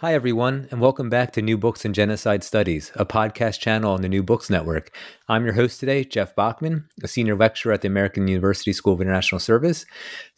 Hi, everyone, and welcome back to New Books and Genocide Studies, a podcast channel on the New Books Network. I'm your host today, Jeff Bachman, a senior lecturer at the American University School of International Service.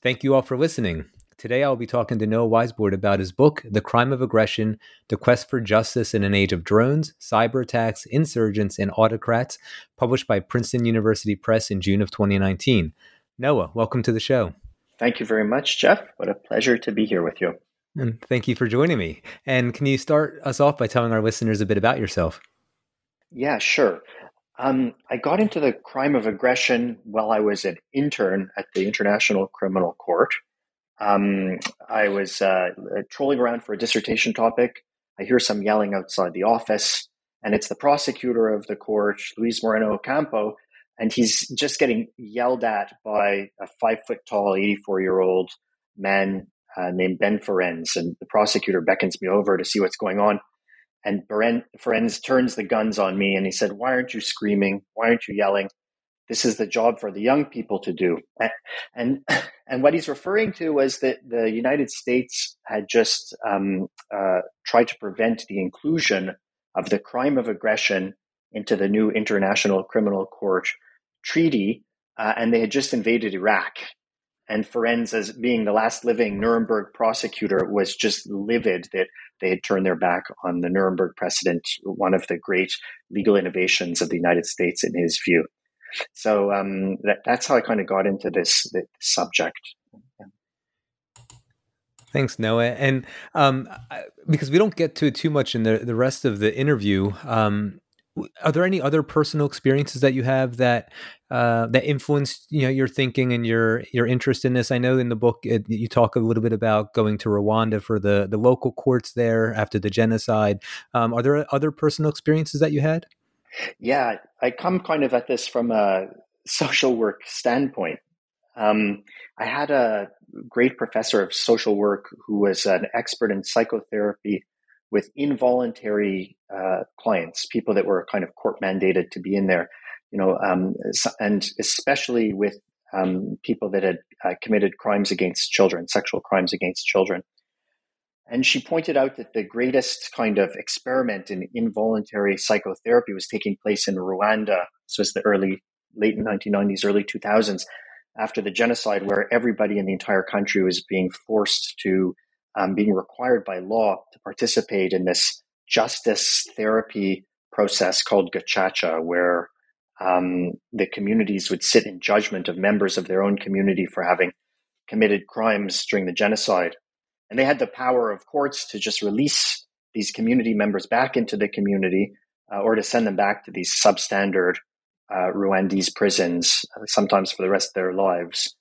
Thank you all for listening. Today, I'll be talking to Noah Weisbord about his book, The Crime of Aggression The Quest for Justice in an Age of Drones, Cyber Attacks, Insurgents, and Autocrats, published by Princeton University Press in June of 2019. Noah, welcome to the show. Thank you very much, Jeff. What a pleasure to be here with you. And thank you for joining me. And can you start us off by telling our listeners a bit about yourself? Yeah, sure. Um, I got into the crime of aggression while I was an intern at the International Criminal Court. Um, I was uh, trolling around for a dissertation topic. I hear some yelling outside the office, and it's the prosecutor of the court, Luis Moreno Ocampo, and he's just getting yelled at by a five foot tall, 84 year old man uh, named Ben Ferencz, and the prosecutor beckons me over to see what's going on. And Beren, Ferencz turns the guns on me and he said, Why aren't you screaming? Why aren't you yelling? This is the job for the young people to do. And, and what he's referring to was that the United States had just um, uh, tried to prevent the inclusion of the crime of aggression into the new International Criminal Court treaty, uh, and they had just invaded Iraq and Ferencz, as being the last living Nuremberg prosecutor, was just livid that they had turned their back on the Nuremberg precedent, one of the great legal innovations of the United States, in his view. So um, that, that's how I kind of got into this, this subject. Thanks, Noah. And um, because we don't get to it too much in the, the rest of the interview, um, are there any other personal experiences that you have that uh, that influenced you know your thinking and your your interest in this? I know in the book it, you talk a little bit about going to Rwanda for the the local courts there after the genocide. Um, are there other personal experiences that you had? Yeah, I come kind of at this from a social work standpoint. Um, I had a great professor of social work who was an expert in psychotherapy with involuntary uh, clients, people that were kind of court mandated to be in there, you know, um, and especially with um, people that had uh, committed crimes against children, sexual crimes against children. And she pointed out that the greatest kind of experiment in involuntary psychotherapy was taking place in Rwanda. This was the early, late 1990s, early 2000s, after the genocide, where everybody in the entire country was being forced to um, being required by law to participate in this justice therapy process called gacaca, where um, the communities would sit in judgment of members of their own community for having committed crimes during the genocide. And they had the power of courts to just release these community members back into the community uh, or to send them back to these substandard uh, Rwandese prisons, uh, sometimes for the rest of their lives.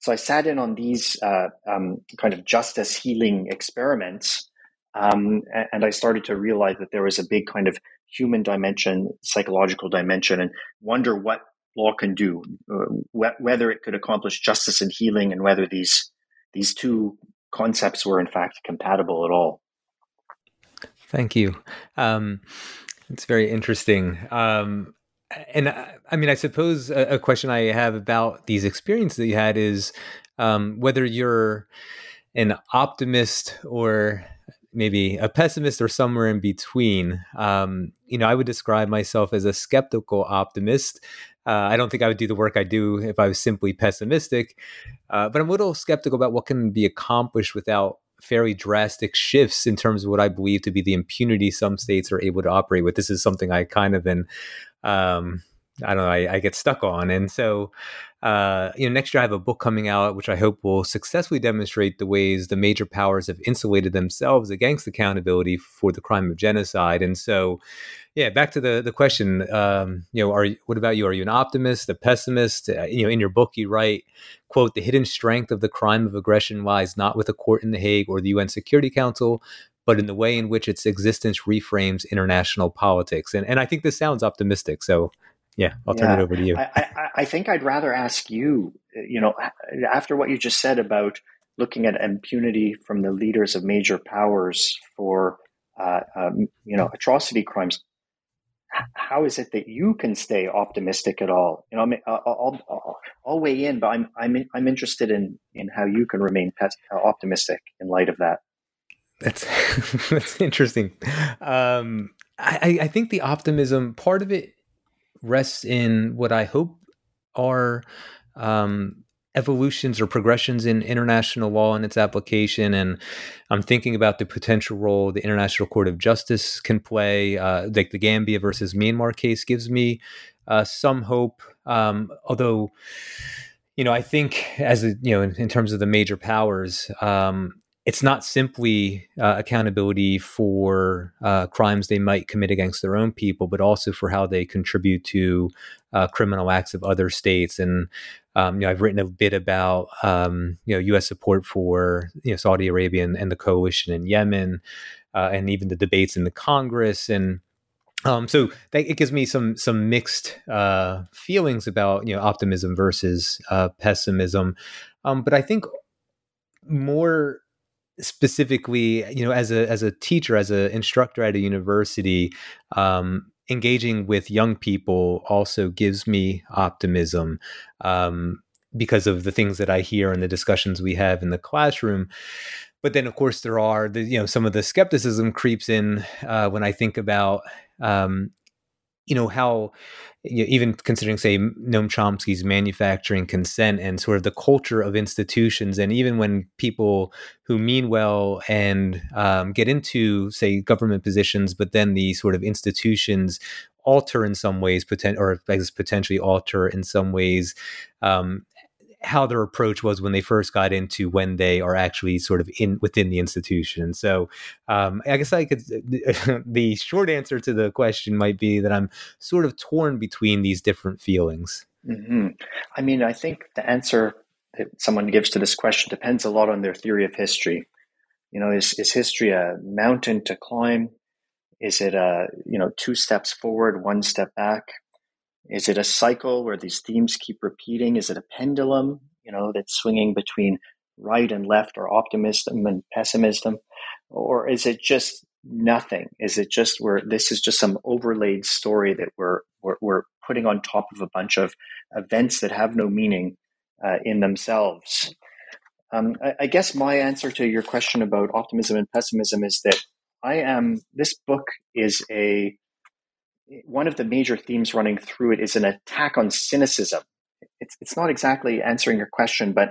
So I sat in on these uh, um, kind of justice healing experiments, um, and I started to realize that there was a big kind of human dimension, psychological dimension, and wonder what law can do, uh, wh- whether it could accomplish justice and healing, and whether these these two concepts were in fact compatible at all. Thank you. Um, it's very interesting. Um, and I, I, mean, I suppose a, a, question I have about these experiences that you had is um, whether you're an optimist or maybe a pessimist or somewhere in between. Um, you know, I would describe myself as a skeptical optimist. Uh, I don't think I would do the work I do if I was simply pessimistic, uh, but I'm a little skeptical about what can be accomplished without fairly drastic shifts in terms of what I believe to be the impunity some states are able to operate with. This is something I kind of been, um, I don't know, I, I, get stuck on. And so, uh, you know, next year I have a book coming out, which I hope will successfully demonstrate the ways the major powers have insulated themselves against accountability for the crime of genocide. And so, yeah, back to the the question. Um, you know, are you, what about you? Are you an optimist, a pessimist? Uh, you know, in your book, you write, "quote The hidden strength of the crime of aggression lies not with a court in the Hague or the UN Security Council, but in the way in which its existence reframes international politics." And and I think this sounds optimistic. So, yeah, I'll yeah, turn it over to you. I, I, I think I'd rather ask you. You know, after what you just said about looking at impunity from the leaders of major powers for uh, um, you know atrocity crimes how is it that you can stay optimistic at all? You know, I mean, I'll, I'll, I'll weigh in, but I'm I'm I'm interested in in how you can remain uh, optimistic in light of that. That's that's interesting. Um, I I think the optimism part of it rests in what I hope are um, evolutions or progressions in international law and its application. And I'm thinking about the potential role the International Court of Justice can play. Uh, like the Gambia versus Myanmar case gives me uh, some hope. Um, although, you know, I think as a, you know, in, in terms of the major powers, um, it's not simply uh, accountability for uh, crimes they might commit against their own people, but also for how they contribute to uh, criminal acts of other states. And um, you know, I've written a bit about um, you know U.S. support for you know Saudi Arabia and, and the coalition in Yemen, uh, and even the debates in the Congress and. Um, so that, it gives me some some mixed uh, feelings about you know optimism versus uh, pessimism, um, but I think more specifically, you know, as a as a teacher, as an instructor at a university, um, engaging with young people also gives me optimism um, because of the things that I hear and the discussions we have in the classroom. But then, of course, there are the you know some of the skepticism creeps in uh, when I think about um, you know how you know, even considering say Noam Chomsky's manufacturing consent and sort of the culture of institutions and even when people who mean well and um, get into say government positions but then the sort of institutions alter in some ways poten- or potentially alter in some ways um, how their approach was when they first got into when they are actually sort of in within the institution. So um, I guess I could the short answer to the question might be that I'm sort of torn between these different feelings. Mm-hmm. I mean, I think the answer that someone gives to this question depends a lot on their theory of history. You know, is is history a mountain to climb? Is it a you know two steps forward, one step back? Is it a cycle where these themes keep repeating? Is it a pendulum, you know, that's swinging between right and left or optimism and pessimism? Or is it just nothing? Is it just where this is just some overlaid story that we're, we're, we're putting on top of a bunch of events that have no meaning uh, in themselves? Um, I, I guess my answer to your question about optimism and pessimism is that I am, this book is a, one of the major themes running through it is an attack on cynicism. It's, it's not exactly answering your question, but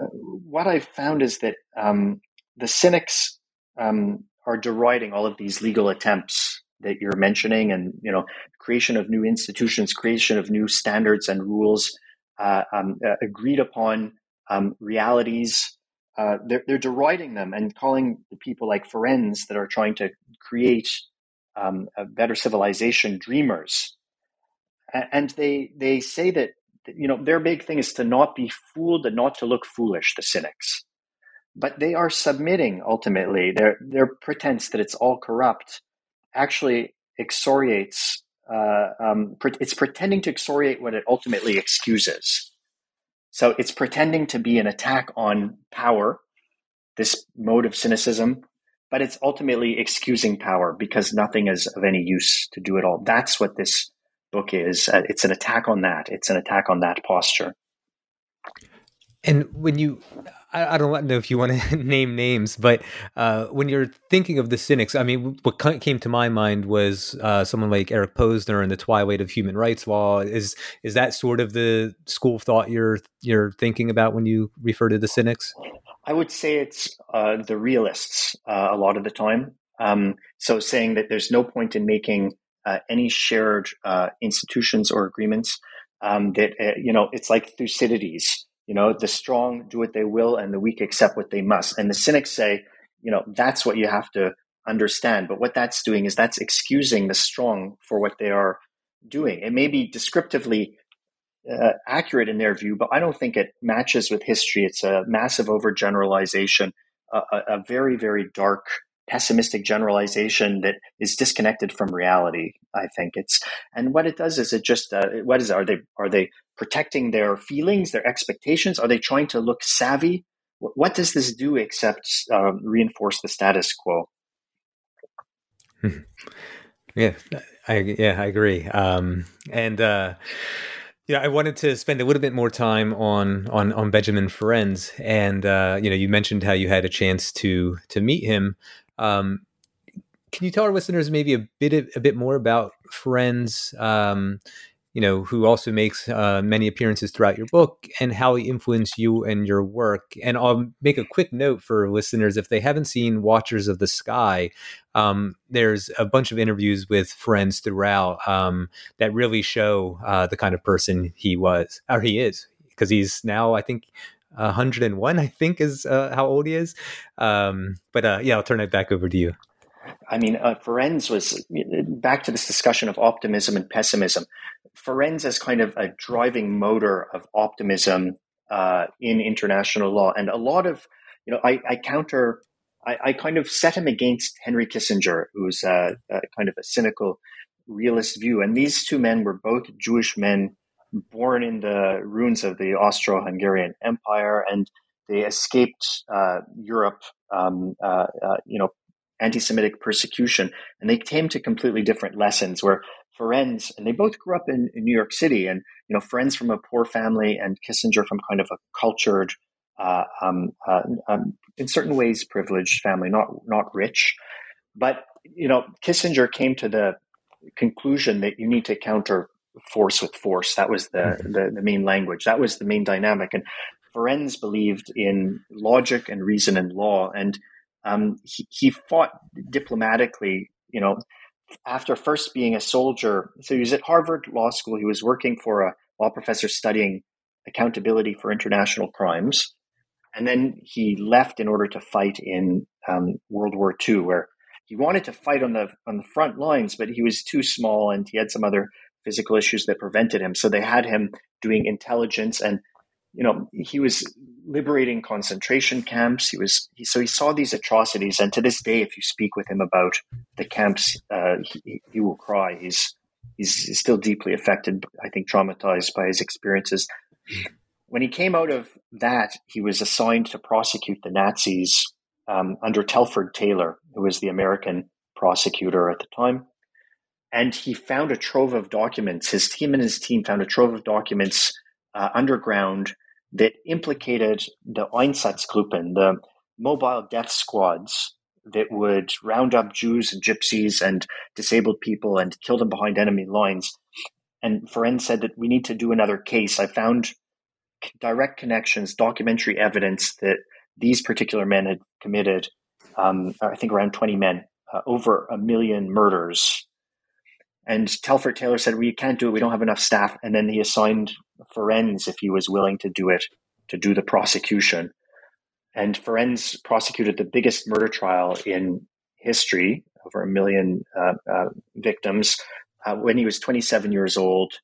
uh, what I've found is that um, the cynics um, are deriding all of these legal attempts that you're mentioning, and you know, creation of new institutions, creation of new standards and rules, uh, um, uh, agreed upon um, realities. Uh, they're, they're deriding them and calling the people like Ferencz that are trying to create um, a better civilization dreamers, and they they say that you know their big thing is to not be fooled and not to look foolish. The cynics, but they are submitting ultimately. Their their pretense that it's all corrupt actually exoriates. Uh, um, it's pretending to exoriate what it ultimately excuses. So it's pretending to be an attack on power, this mode of cynicism, but it's ultimately excusing power because nothing is of any use to do it all. That's what this book is. Uh, it's an attack on that. It's an attack on that posture. And when you, I, don't know if you want to name names, but uh, when you're thinking of the cynics, I mean, what came to my mind was uh, someone like Eric Posner and the Twilight of Human Rights Law. Is is that sort of the school of thought you're you're thinking about when you refer to the cynics? I would say it's uh, the realists uh, a lot of the time. Um, so saying that there's no point in making uh, any shared uh, institutions or agreements. Um, that uh, you know, it's like Thucydides. You know, the strong do what they will, and the weak accept what they must. And the cynics say, you know, that's what you have to understand. But what that's doing is that's excusing the strong for what they are doing. It may be descriptively uh, accurate in their view, but I don't think it matches with history. It's a massive overgeneralization, a, a, very, very dark pessimistic generalization that is disconnected from reality. I think it's and what it does is it just uh, what is it? are they are they protecting their feelings, their expectations? Are they trying to look savvy? What does this do except uh, reinforce the status quo? Yeah, I yeah I agree. Um, and uh, yeah, I wanted to spend a little bit more time on on on Benjamin Ferencz, and uh, you know, you mentioned how you had a chance to to meet him. Um, can you tell our listeners maybe a bit a bit more about Ferencz? Um, you know, who also makes uh, many appearances throughout your book, and how he influenced you and your work. And I'll make a quick note for listeners if they haven't seen Watchers of the Sky. Um, there's a bunch of interviews with Ferencz throughout um, that really show uh, the kind of person he was, or he is, because he's now, I think, 101, I think is uh, how old he is. Um, but uh, yeah, I'll turn it back over to you. I mean, uh, Ferencz was back to this discussion of optimism and pessimism. Ferencz is kind of a driving motor of optimism uh, in international law, and a lot of you know, I, I counter, I, I, kind of set him against Henry Kissinger, who's a, a kind of a cynical realist view, and these two men were both Jewish men born in the ruins of the Austro-Hungarian Empire, and they escaped uh, Europe, um, uh, uh, you know, anti-Semitic persecution, and they came to completely different lessons. Where Ferencz, and they both grew up in, in New York City, and you know, Ferencz from a poor family, and Kissinger from kind of a cultured, uh, um, uh, um, in certain ways, privileged family, not not rich, but you know, Kissinger came to the conclusion that you need to counter force with force. That was the, mm-hmm. the, the main language. That was the main dynamic. And Ferencz believed in logic and reason and law, and um, he, he fought diplomatically. You know, after first being a soldier, so he was at Harvard Law School. He was working for a law professor studying accountability for international crimes, and then he left in order to fight in um, World War II, where he wanted to fight on the on the front lines, but he was too small and he had some other physical issues that prevented him. So they had him doing intelligence and you know he was liberating concentration camps. He was he, so he saw these atrocities. And to this day if you speak with him about the camps uh, he, he, will cry. He's, he's still deeply affected i think traumatized by his experiences. When he came out of that he was assigned to prosecute the nazis um, under telford taylor who was the american prosecutor at the time. And he found a trove of documents. His team and his team found a trove of documents uh, underground that implicated the Einsatzgruppen, the mobile death squads that would round up Jews and gypsies and disabled people and kill them behind enemy lines. And Ferencz said that we need to do another case. I found direct connections, documentary evidence that these particular men had committed, um, I think around 20 men, uh, over a million murders and Telford Taylor said, "We can't do it. We don't have enough staff." And then he assigned Ferencz if he was willing to do it to do the prosecution. And Ferencz prosecuted the biggest murder trial in history, over a million uh, uh, victims, uh, when he was 27 years old.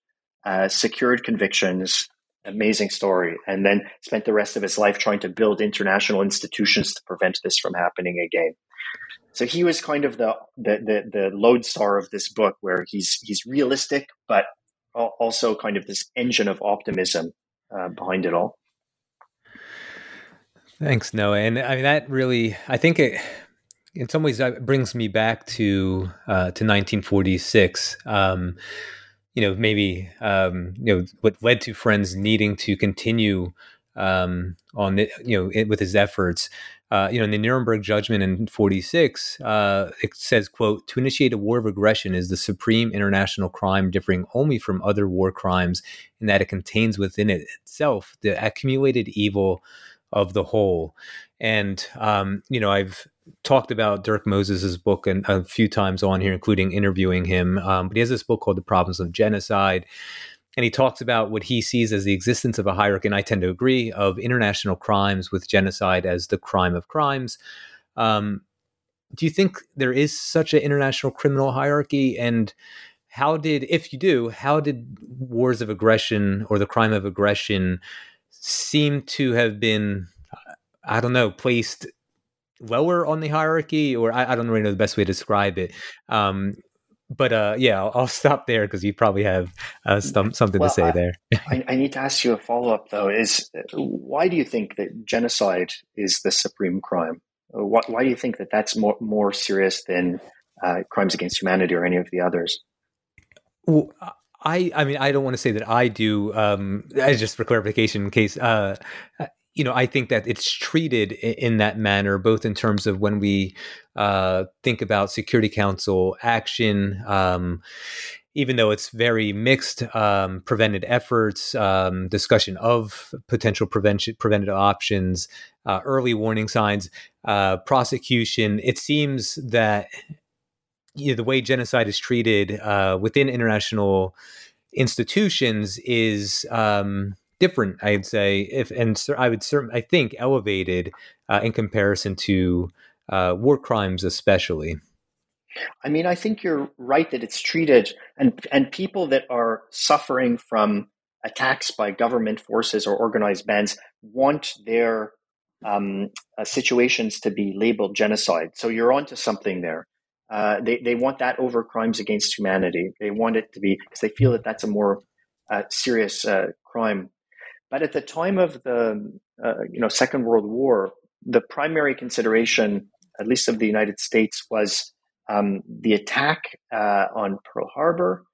Uh, secured convictions, amazing story, and then spent the rest of his life trying to build international institutions to prevent this from happening again. So he was kind of the, the the the, lodestar of this book, where he's he's realistic, but also kind of this engine of optimism uh, behind it all. Thanks, Noah. And I mean that really, I think it, in some ways, that brings me back to uh, to 1946. Um, you know, maybe um, you know what led to Ferencz needing to continue um, on the, you know it, with his efforts uh, you know, in the Nuremberg judgment in 46, uh, it says, quote, to initiate a war of aggression is the supreme international crime differing only from other war crimes in that it contains within it itself the accumulated evil of the whole. And um, you know, I've talked about Dirk Moses's book and a few times on here, including interviewing him. Um, but he has this book called The Problems of Genocide. And he talks about what he sees as the existence of a hierarchy, and I tend to agree, of international crimes with genocide as the crime of crimes. Um, do you think there is such an international criminal hierarchy? And how did, if you do, how did wars of aggression or the crime of aggression seem to have been, I don't know, placed lower on the hierarchy, or I, I don't really know the best way to describe it. Um, but uh, yeah, I'll, I'll, stop there because you probably have uh, some, something well, to say I, there. I, I, need to ask you a follow up though. Is why do you think that genocide is the supreme crime? Why, why do you think that that's more more serious than uh, crimes against humanity or any of the others? Well, I I mean I don't want to say that I do. Um, just for clarification, in case uh, you know, I think that it's treated in that manner, both in terms of when we uh, think about Security Council action, um, even though it's very mixed, um, prevented efforts, um, discussion of potential prevention, preventative options, uh, early warning signs, uh, prosecution. It seems that you know, the way genocide is treated uh, within international institutions is um, different, I'd say, if and I would certainly, I think, elevated uh, in comparison to uh, war crimes, especially. I mean, I think you're right that it's treated, and and people that are suffering from attacks by government forces or organized bands want their um, uh, situations to be labeled genocide. So you're onto something there. Uh, they they want that over crimes against humanity. They want it to be because they feel that that's a more uh, serious uh, crime. But at the time of the uh, you know Second World War, the primary consideration, at least of the United States, was um, the attack uh, on Pearl Harbor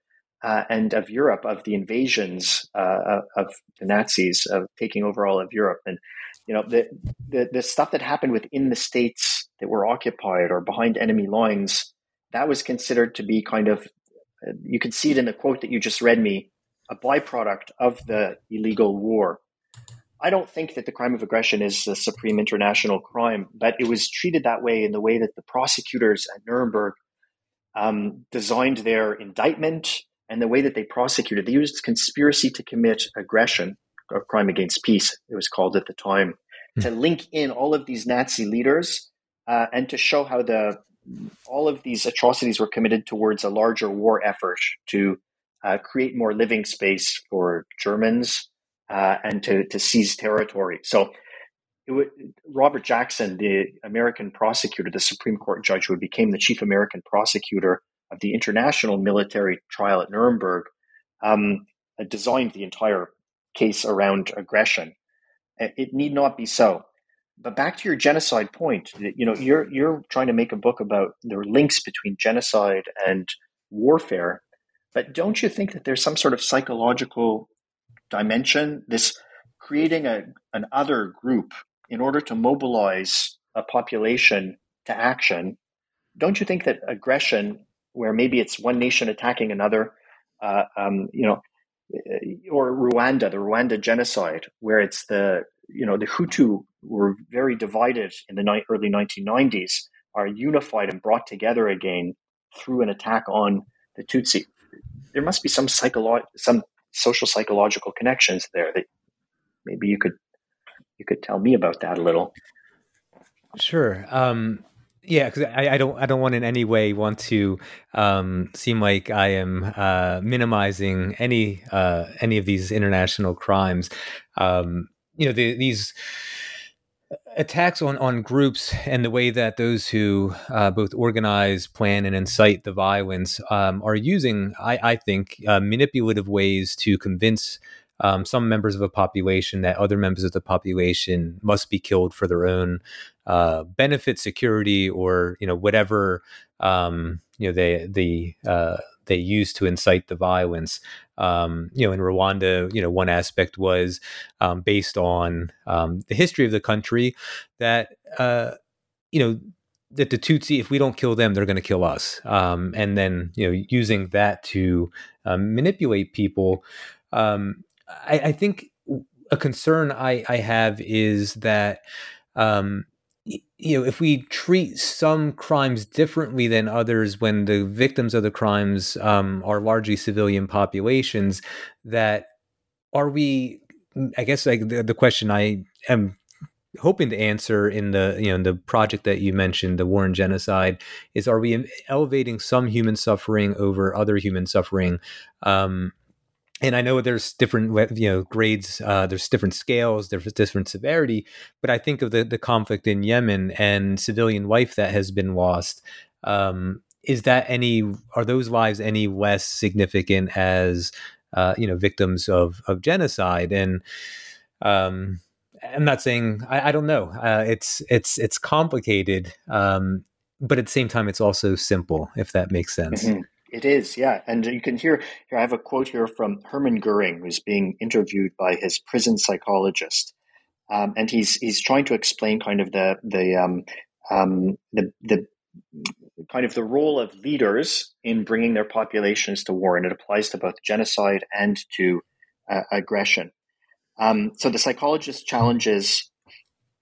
uh, and of Europe, of the invasions uh, of the Nazis, of taking over all of Europe, and you know the, the the stuff that happened within the states that were occupied or behind enemy lines. That was considered to be kind of you can see it in the quote that you just read me a byproduct of the illegal war. I don't think that the crime of aggression is a supreme international crime, but it was treated that way in the way that the prosecutors at Nuremberg um, designed their indictment and the way that they prosecuted. They used conspiracy to commit aggression, or crime against peace, it was called at the time, mm-hmm. to link in all of these Nazi leaders uh, and to show how the all of these atrocities were committed towards a larger war effort to uh, create more living space for Germans uh, and to, to seize territory. So Robert Jackson, the American prosecutor, the Supreme Court judge who became the chief American prosecutor of the international military trial at Nuremberg, um, designed the entire case around aggression. It need not be so. But back to your genocide point, you know, you're you're trying to make a book about the links between genocide and warfare. But don't you think that there's some sort of psychological dimension, this creating a, an other group in order to mobilize a population to action? Don't you think that aggression, where maybe it's one nation attacking another, uh, um, you know, or Rwanda, the Rwanda genocide, where it's the you know the Hutu were very divided in the ni- early 1990s, are unified and brought together again through an attack on the Tutsi there must be some psycholo- some social psychological connections there that maybe you could you could tell me about that a little. Sure. Um, yeah, because I, I, don't I don't want in any way want to um, seem like I am uh, minimizing any uh, any of these international crimes. Um, you know, the, these attacks on, on groups and the way that those who uh, both organize, plan, and incite the violence um, are using, I, I think, uh, manipulative ways to convince um, some members of a population that other members of the population must be killed for their own uh, benefit, security, or you know whatever um, you know they the uh, they use to incite the violence. Um, you know, in Rwanda, you know, one aspect was um, based on um, the history of the country that, uh, you know, that the Tutsi, if we don't kill them, they're going to kill us. Um, and then, you know, using that to um, manipulate people. Um, I, I, think a concern I, I have is that you know if we treat some crimes differently than others when the victims of the crimes um, are largely civilian populations, that are we? I guess like the, the question I am hoping to answer in the you know the project that you mentioned the war and genocide is are we elevating some human suffering over other human suffering um, and I know there's different you know grades, uh, there's different scales, there's different severity, but I think of the the conflict in Yemen and civilian life that has been lost. Um, is that any are those lives any less significant as uh, you know victims of of genocide? And um, I'm not saying I, I don't know. Uh, it's it's it's complicated, um, but at the same time, it's also simple. If that makes sense. Mm-hmm. It is, yeah. And you can hear here, I have a quote here from Hermann Goering, who's being interviewed by his prison psychologist. Um, and he's he's trying to explain kind of the the um, um, the the kind of the role of leaders in bringing their populations to war, and it applies to both genocide and to uh, aggression. Um, so the psychologist challenges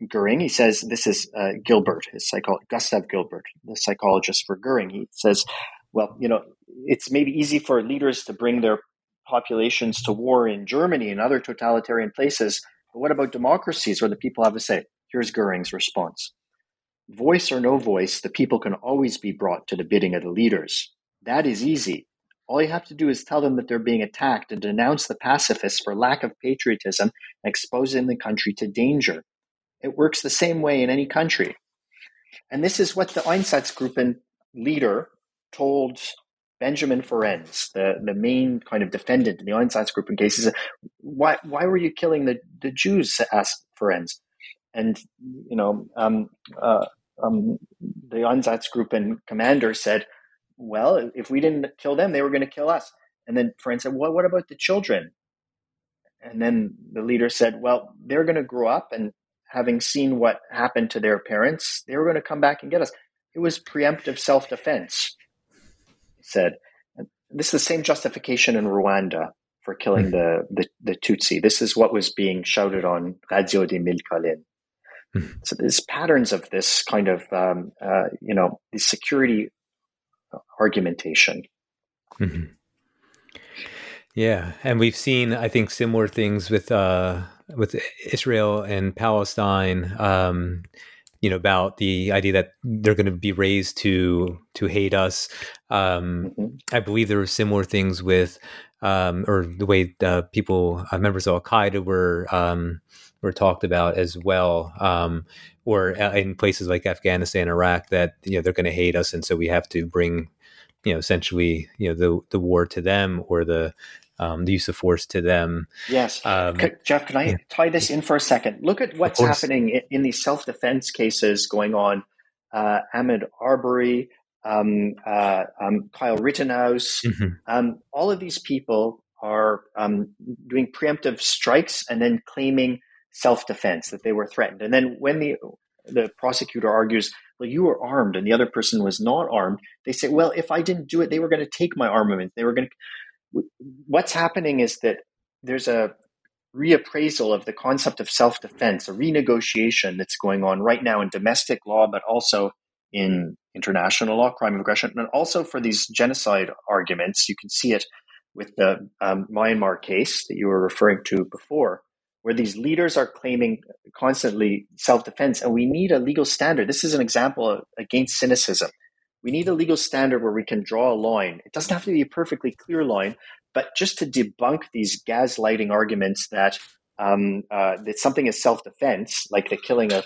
Goering. He says this is uh, Gilbert, his psycho- Gustav Gilbert, the psychologist for Goering. He says well, you know, it's maybe easy for leaders to bring their populations to war in Germany and other totalitarian places. But what about democracies where the people have a say? Here's Goering's response Voice or no voice, the people can always be brought to the bidding of the leaders. That is easy. All you have to do is tell them that they're being attacked and denounce the pacifists for lack of patriotism and exposing the country to danger. It works the same way in any country. And this is what the Einsatzgruppen leader told Benjamin Ferencz, the, the main kind of defendant in the Einsatzgruppen case, is why why were you killing the, the Jews? asked Ferencz, and you know um, uh, um, the Einsatzgruppen commander said, "Well, if we didn't kill them, they were going to kill us." And then Ferencz said, "Well, what about the children?" And then the leader said, "Well, they're going to grow up and." Having seen what happened to their parents, they were going to come back and get us. It was preemptive self defense said. This is the same justification in Rwanda for killing mm. the, the, the, Tutsi. This is what was being shouted on Radio de Mille Collines. Mm. So there's patterns of this kind of, um, uh, you know, the security argumentation. Mm-hmm. Yeah, and we've seen, I think, similar things with uh, with Israel and Palestine. Um, you know about the idea that they're going to be raised to to hate us um, mm-hmm. i believe there were similar things with um, or the way uh, people uh, members of al-qaeda were um, were talked about as well um, or uh, in places like afghanistan iraq that you know they're going to hate us and so we have to bring you know essentially you know the the war to them or the um, the use of force to them. Yes. Um, Jeff, can I yeah. tie this in for a second? Look at what's happening in, in these self defense cases going on. Uh, Ahmaud Arbery, um, uh, um, Kyle Rittenhouse, mm-hmm. Um, all of these people are um, doing preemptive strikes and then claiming self defense that they were threatened. And then when the the prosecutor argues, well, you were armed and the other person was not armed. They say, well, if I didn't do it, they were going to take my armament. They were going to what's happening is that there's a reappraisal of the concept of self defense, a renegotiation that's going on right now in domestic law, but also in international law, crime of aggression, and also for these genocide arguments. You can see it with the um, Myanmar case that you were referring to before, where these leaders are claiming constantly self defense, and we need a legal standard. This is an example against cynicism. We need a legal standard where we can draw a line. It doesn't have to be a perfectly clear line, but just to debunk these gaslighting arguments that um, uh, that something is self defense, like the killing of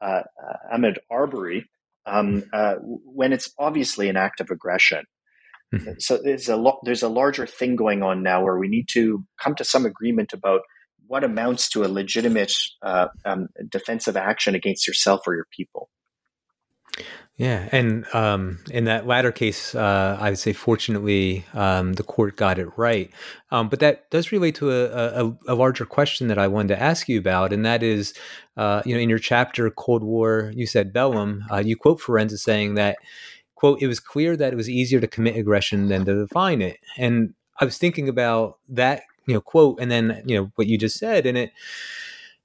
uh, uh, Ahmaud Arbery, um, uh, when it's obviously an act of aggression. Mm-hmm. So there's a lo- there's a larger thing going on now where we need to come to some agreement about what amounts to a legitimate uh, um, defensive action against yourself or your people. Yeah, and um, in that latter case, uh, I would say fortunately um, the court got it right. Um, but that does relate to a, a, a, larger question that I wanted to ask you about, and that is, uh, you know, in your chapter "Cold War," you said Bellum. Uh, you quote Ferencz saying that, "quote It was clear that it was easier to commit aggression than to define it." And I was thinking about that you know quote and then you know what you just said and it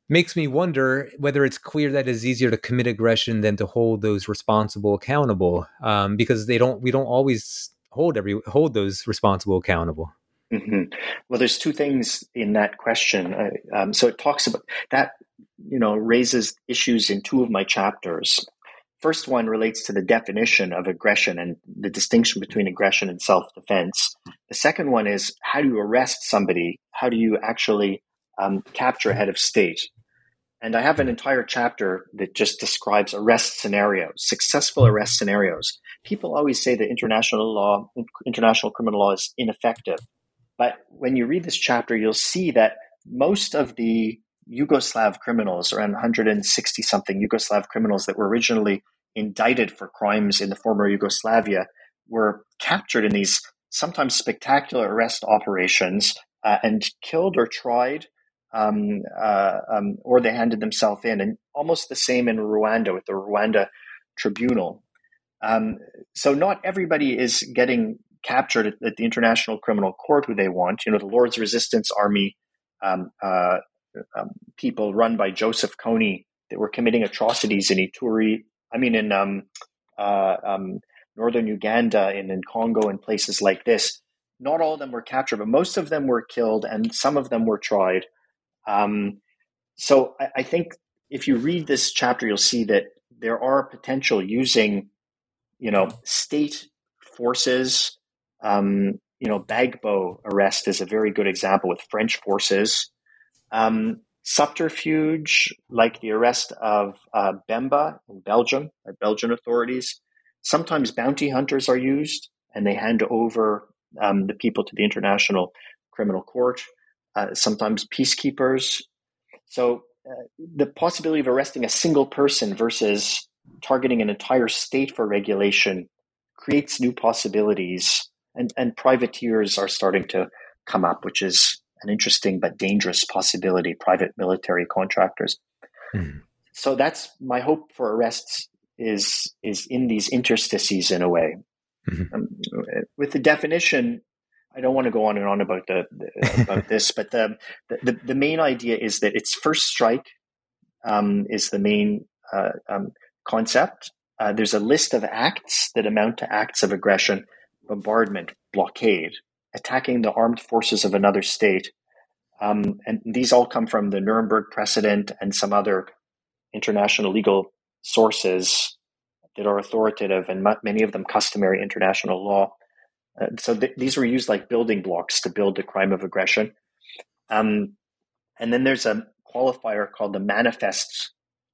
makes me wonder whether it's clear that it's easier to commit aggression than to hold those responsible accountable um, because they don't we don't always hold every hold those responsible accountable. Mm-hmm. well there's two things in that question. Uh, um, so it talks about that you know raises issues in two of my chapters. First one relates to the definition of aggression and the distinction between aggression and self-defense. The second one is how do you arrest somebody? How do you actually um, capture a head of state and I have an entire chapter that just describes arrest scenarios, successful arrest scenarios. People always say that international law, international criminal law is ineffective. But when you read this chapter, you'll see that most of the Yugoslav criminals, around 160 something Yugoslav criminals that were originally indicted for crimes in the former Yugoslavia, were captured in these sometimes spectacular arrest operations uh, and killed or tried um, uh, um, or they handed themselves in. And almost the same in Rwanda with the Rwanda Tribunal. Um, so not everybody is getting captured at, at, the International Criminal Court who they want. You know, the Lord's Resistance Army um, uh, um, people run by Joseph Kony that were committing atrocities in Ituri. I mean, in um, uh, northern Uganda and in Congo and places like this. Not all of them were captured, but most of them were killed, and some of them were tried. Um, so I, I, think if you read this chapter, you'll see that there are potential using, you know, state forces. Um, you know, Gbagbo arrest is a very good example with French forces. Um, subterfuge, like the arrest of uh, Bemba in Belgium by Belgian authorities. Sometimes bounty hunters are used, and they hand over um, the people to the International Criminal Court sometimes peacekeepers. So uh, the possibility of arresting a single person versus targeting an entire state for regulation creates new possibilities, and, and privateers are starting to come up, which is an interesting but dangerous possibility. Private military contractors. Mm. So that's my hope for arrests is is in these interstices in a way. Mm-hmm. Um, with the definition, I don't want to go on and on about the, the about this, but the, the the main idea is that it's first strike um, is the main uh, um, concept. Uh, there's a list of acts that amount to acts of aggression, bombardment, blockade, attacking the armed forces of another state, um, and these all come from the Nuremberg precedent and some other international legal sources that are authoritative and many of them customary international law. Uh, so th- these were used like building blocks to build the crime of aggression. Um, and then there's a qualifier called the manifest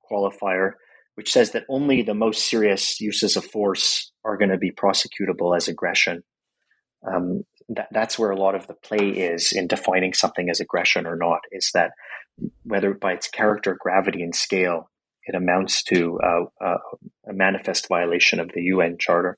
qualifier, which says that only the most serious uses of force are going to be prosecutable as aggression. Um, that, that's where a lot of the play is in defining something as aggression or not, is that whether by its character, gravity, and scale, it amounts to uh, uh, a manifest violation of the UN Charter.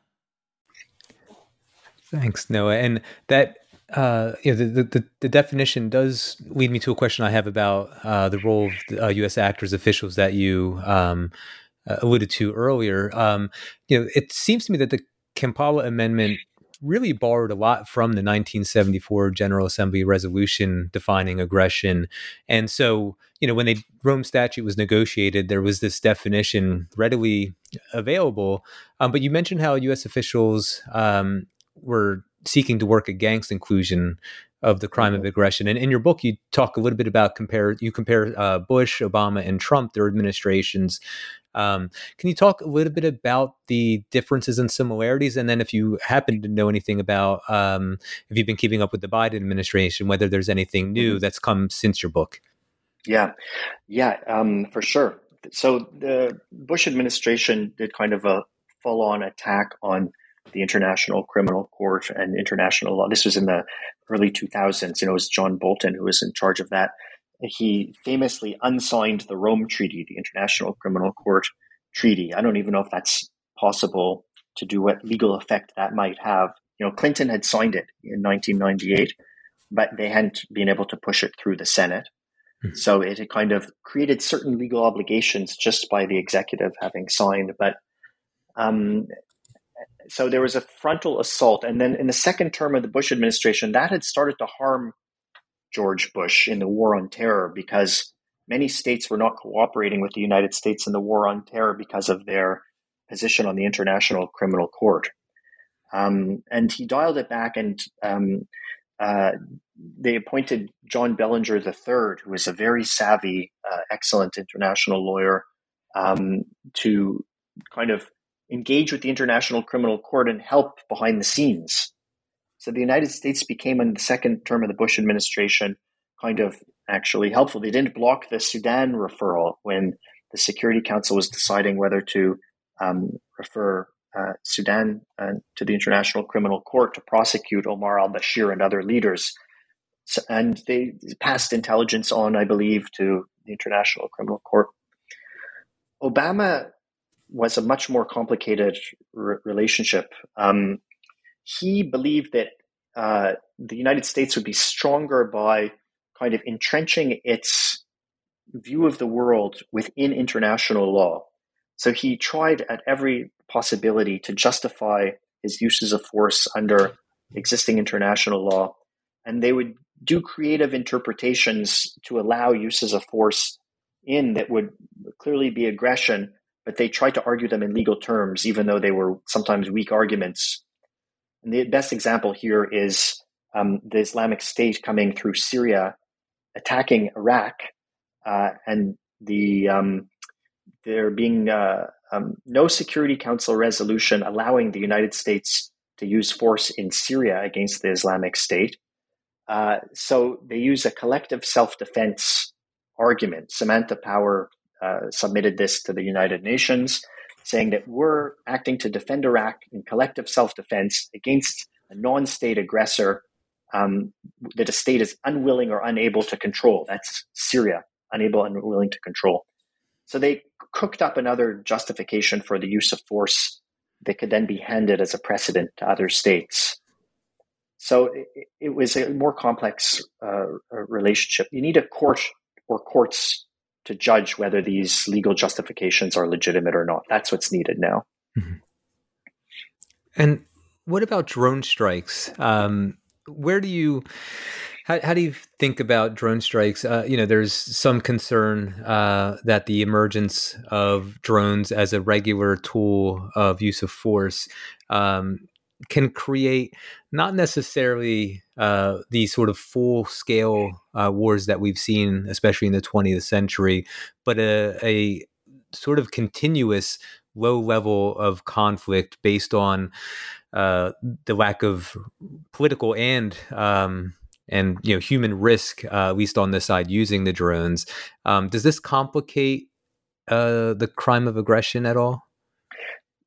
Thanks, Noah. And that uh, you know, the, the, the definition does lead me to a question I have about uh, the role of the, uh, U.S. actors, officials that you um, uh, alluded to earlier. Um, you know, it seems to me that the Kampala Amendment really borrowed a lot from the 1974 General Assembly resolution defining aggression, and so you know when the Rome Statute was negotiated, there was this definition readily available. Um, but you mentioned how U.S. officials um, were seeking to work against inclusion of the crime of mm-hmm. aggression. And in your book, you talk a little bit about compare. You compare uh, Bush, Obama, and Trump, their administrations. Um, can you talk a little bit about the differences and similarities? And then, if you happen to know anything about, um, if you've been keeping up with the Biden administration, whether there's anything new mm-hmm. that's come since your book? Yeah, yeah, um, for sure. So the Bush administration did kind of a full-on attack on the International Criminal Court and international law. This was in the early 2000s. You know, it was John Bolton who was in charge of that. He famously unsigned the Rome Treaty, the International Criminal Court Treaty. I don't even know if that's possible to do what legal effect that might have. You know, Clinton had signed it in 1998, but they hadn't been able to push it through the Senate. Mm-hmm. So it had kind of created certain legal obligations just by the executive having signed. But um, so there was a frontal assault. And then in the second term of the Bush administration, that had started to harm George Bush in the war on terror because many states were not cooperating with the United States in the war on terror because of their position on the International Criminal Court. Um, and he dialed it back, and um, uh, they appointed John Bellinger III, who is a very savvy, uh, excellent international lawyer, um, to kind of engage with the International Criminal Court and help behind the scenes. So the United States became, in the second term of the Bush administration, kind of actually helpful. They didn't block the Sudan referral when the Security Council was deciding whether to um, refer uh, Sudan uh, to the International Criminal Court to prosecute Omar al Bashir and other leaders. So, and they passed intelligence on, I believe, to the International Criminal Court. Obama was a much more complicated re- relationship. Um, he believed that uh, the United States would be stronger by kind of entrenching its view of the world within international law. So he tried at every possibility to justify his uses of force under existing international law. And they would do creative interpretations to allow uses of force in that would clearly be aggression, but they tried to argue them in legal terms, even though they were sometimes weak arguments. And the best example here is um, the Islamic State coming through Syria, attacking Iraq, uh, and the um, there being uh, um, no Security Council resolution allowing the United States to use force in Syria against the Islamic State. Uh, so they use a collective self defense argument. Samantha Power uh, submitted this to the United Nations, saying that we're acting to defend Iraq in collective self defense against a non state aggressor um, that a state is unwilling or unable to control. That's Syria, unable and unwilling to control. So they cooked up another justification for the use of force that could then be handed as a precedent to other states. So it, it was a more complex uh, relationship. You need a court or courts to judge whether these legal justifications are legitimate or not. That's what's needed now. Mm-hmm. And what about drone strikes? Um, where do you how, how do you think about drone strikes? Uh, you know, there's some concern uh, that the emergence of drones as a regular tool of use of force um, can create not necessarily uh, these sort of full scale uh, wars that we've seen, especially in the 20th century, but a, a sort of continuous low level of conflict based on uh, the lack of political and um, and you know human risk, uh, at least on this side, using the drones. Um, does this complicate uh, the crime of aggression at all?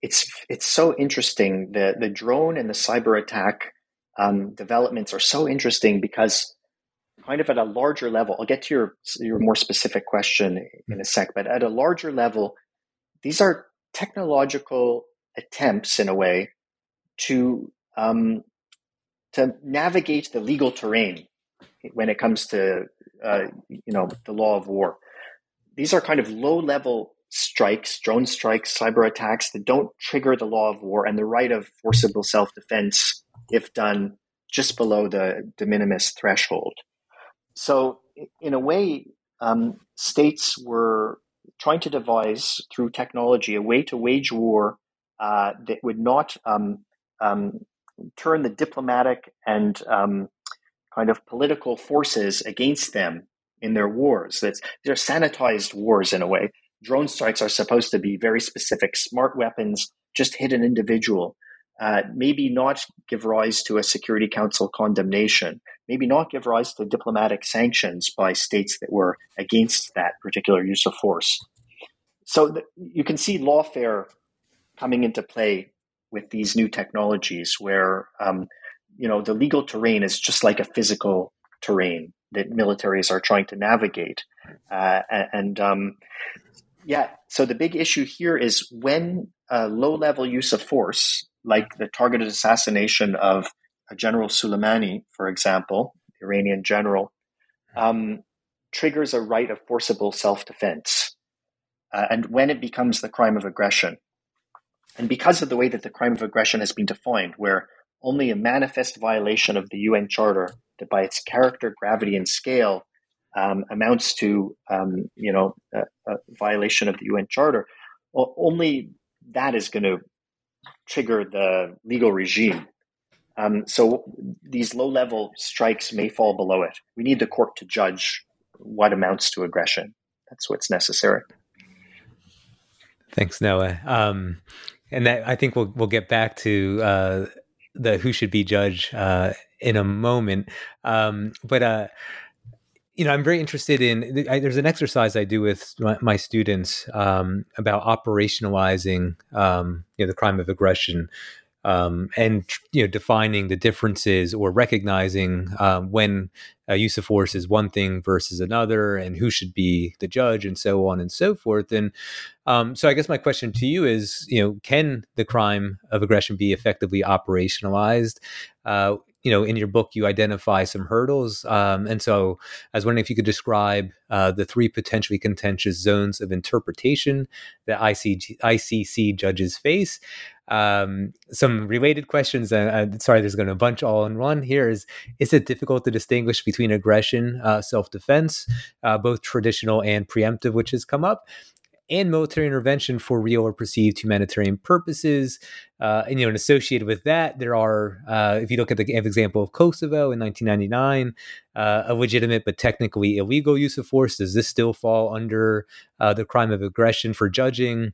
It's it's so interesting. The the drone and the cyber attack um, developments are so interesting because kind of at a larger level. I'll get to your your more specific question in a sec, but at a larger level, these are technological attempts in a way to um, to navigate the legal terrain when it comes to uh, you know the law of war. These are kind of low level strikes, drone strikes, cyber attacks that don't trigger the law of war and the right of forcible self defense if done just below the de minimis threshold. So, in a way, um, states were trying to devise through technology a way to wage war uh, that would not um, um, turn the diplomatic and um, kind of political forces against them in their wars. That's, they're sanitized wars in a way. Drone strikes are supposed to be very specific, smart weapons, just hit an individual. Uh, maybe not give rise to a Security Council condemnation, maybe not give rise to diplomatic sanctions by states that were against that particular use of force. So you can see lawfare coming into play with these new technologies where um, you know the legal terrain is just like a physical terrain that militaries are trying to navigate uh, and um, yeah. So the big issue here is when a low level use of force like the targeted assassination of general Soleimani for example iranian general um, triggers a right of forcible self-defense uh, and when it becomes the crime of aggression. And because of the way that the crime of aggression has been defined, where only a manifest violation of the UN Charter, that by its character, gravity, and scale, um, amounts to um, you know a, a, violation of the UN Charter, well, only that is going to trigger the legal regime. Um, so these low-level strikes may fall below it. We need the court to judge what amounts to aggression. That's what's necessary. Thanks, Noah. Um, and that I think we'll we'll get back to uh, the who should be judge uh, in a moment. Um, but uh, you know, I'm very interested in. I, there's an exercise I do with my, my students um, about operationalizing, um, you know, the crime of aggression, um, and you know defining the differences or recognizing um, when a use of force is one thing versus another, and who should be the judge, and so on and so forth. And um, so, I guess my question to you is, you know, can the crime of aggression be effectively operationalized? Uh, you know, in your book, you identify some hurdles, um, and so I was wondering if you could describe uh, the three potentially contentious zones of interpretation that ICG, ICC judges face, um, some related questions. Uh, uh, sorry, there's going to bunch all in one. Here is: Is it difficult to distinguish between aggression, uh, self-defense, uh, both traditional and preemptive, which has come up? And military intervention for real or perceived humanitarian purposes. Uh, and you know, and associated with that, there are, uh, if you look at the example of Kosovo in 1999, uh, a legitimate but technically illegal use of force. Does this still fall under uh, the crime of aggression for judging?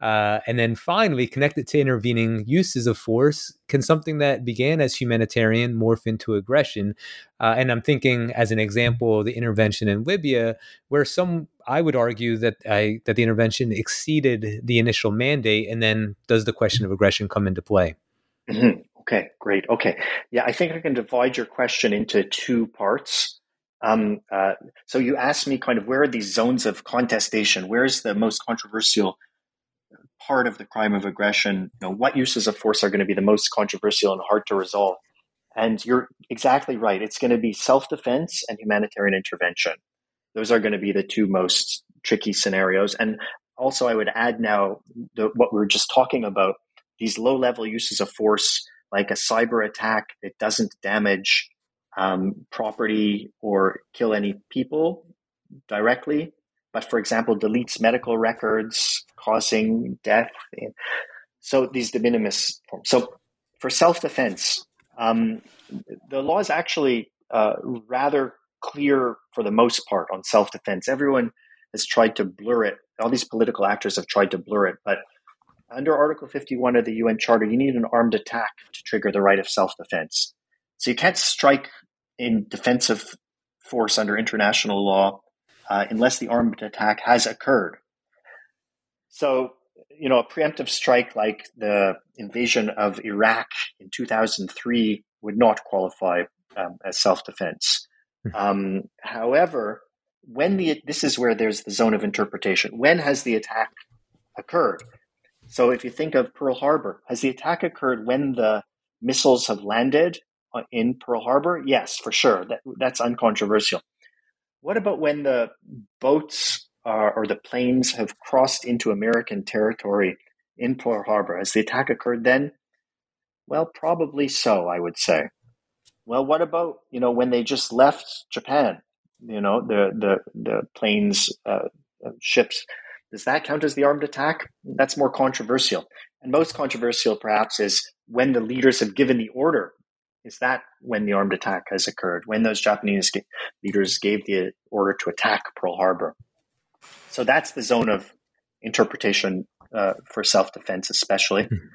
Uh, and then finally, connected to intervening uses of force, can something that began as humanitarian morph into aggression? Uh, and I'm thinking, as an example, the intervention in Libya, where some I would argue that I, that the intervention exceeded the initial mandate, and then does the question of aggression come into play? Mm-hmm. Okay, great. Okay, yeah, I think I can divide your question into two parts. Um, uh, so you asked me kind of where are these zones of contestation? Where is the most controversial part of the crime of aggression, you know, what uses of force are going to be the most controversial and hard to resolve? And you're exactly right. It's going to be self defense and humanitarian intervention. Those are going to be the two most tricky scenarios. And also, I would add now the, what we were just talking about these low level uses of force, like a cyber attack that doesn't damage um, property or kill any people directly, but for example, deletes medical records, causing death. So these de minimis forms. So for self defense, um, the law is actually uh, rather clear for the most part on self defense. Everyone has tried to blur it. All these political actors have tried to blur it, but under Article 51 of the UN Charter, you need an armed attack to trigger the right of self defense. So you can't strike in defensive force under international law uh, unless the armed attack has occurred. So, you know, a preemptive strike like the invasion of Iraq in 2003 would not qualify um, as self defense. Hmm. Um, however, when the this is where there's the zone of interpretation. When has the attack occurred? So, if you think of Pearl Harbor, has the attack occurred when the missiles have landed uh, in Pearl Harbor? Yes, for sure. That, that's uncontroversial. What about when the boats uh, or the planes have crossed into American territory in Pearl Harbor? Has the attack occurred then? Well, probably so, I would say. Well, what about you know when they just left Japan? You know the the the planes, uh, uh ships. Does that count as the armed attack? That's more controversial. And most controversial, perhaps, is when the leaders have given the order is that when the armed attack has occurred, when those Japanese leaders gave the order to attack Pearl Harbor. So that's the zone of interpretation uh, for self defense, especially. Mm-hmm.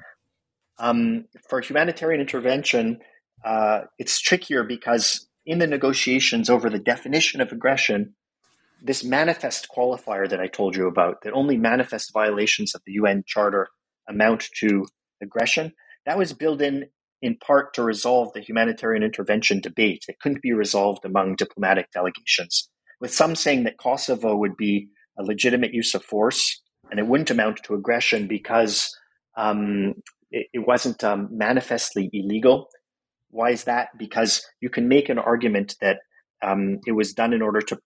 Um, for humanitarian intervention, uh, it's trickier because in the negotiations over the definition of aggression, this manifest qualifier that I told you about, that only manifest violations of the UN Charter amount to aggression. That was built in in part to resolve the humanitarian intervention debate. It couldn't be resolved among diplomatic delegations, with some saying that Kosovo would be a legitimate use of force and it wouldn't amount to aggression because um, it, it, wasn't um, manifestly illegal. Why is that? Because you can make an argument that um, it was done in order to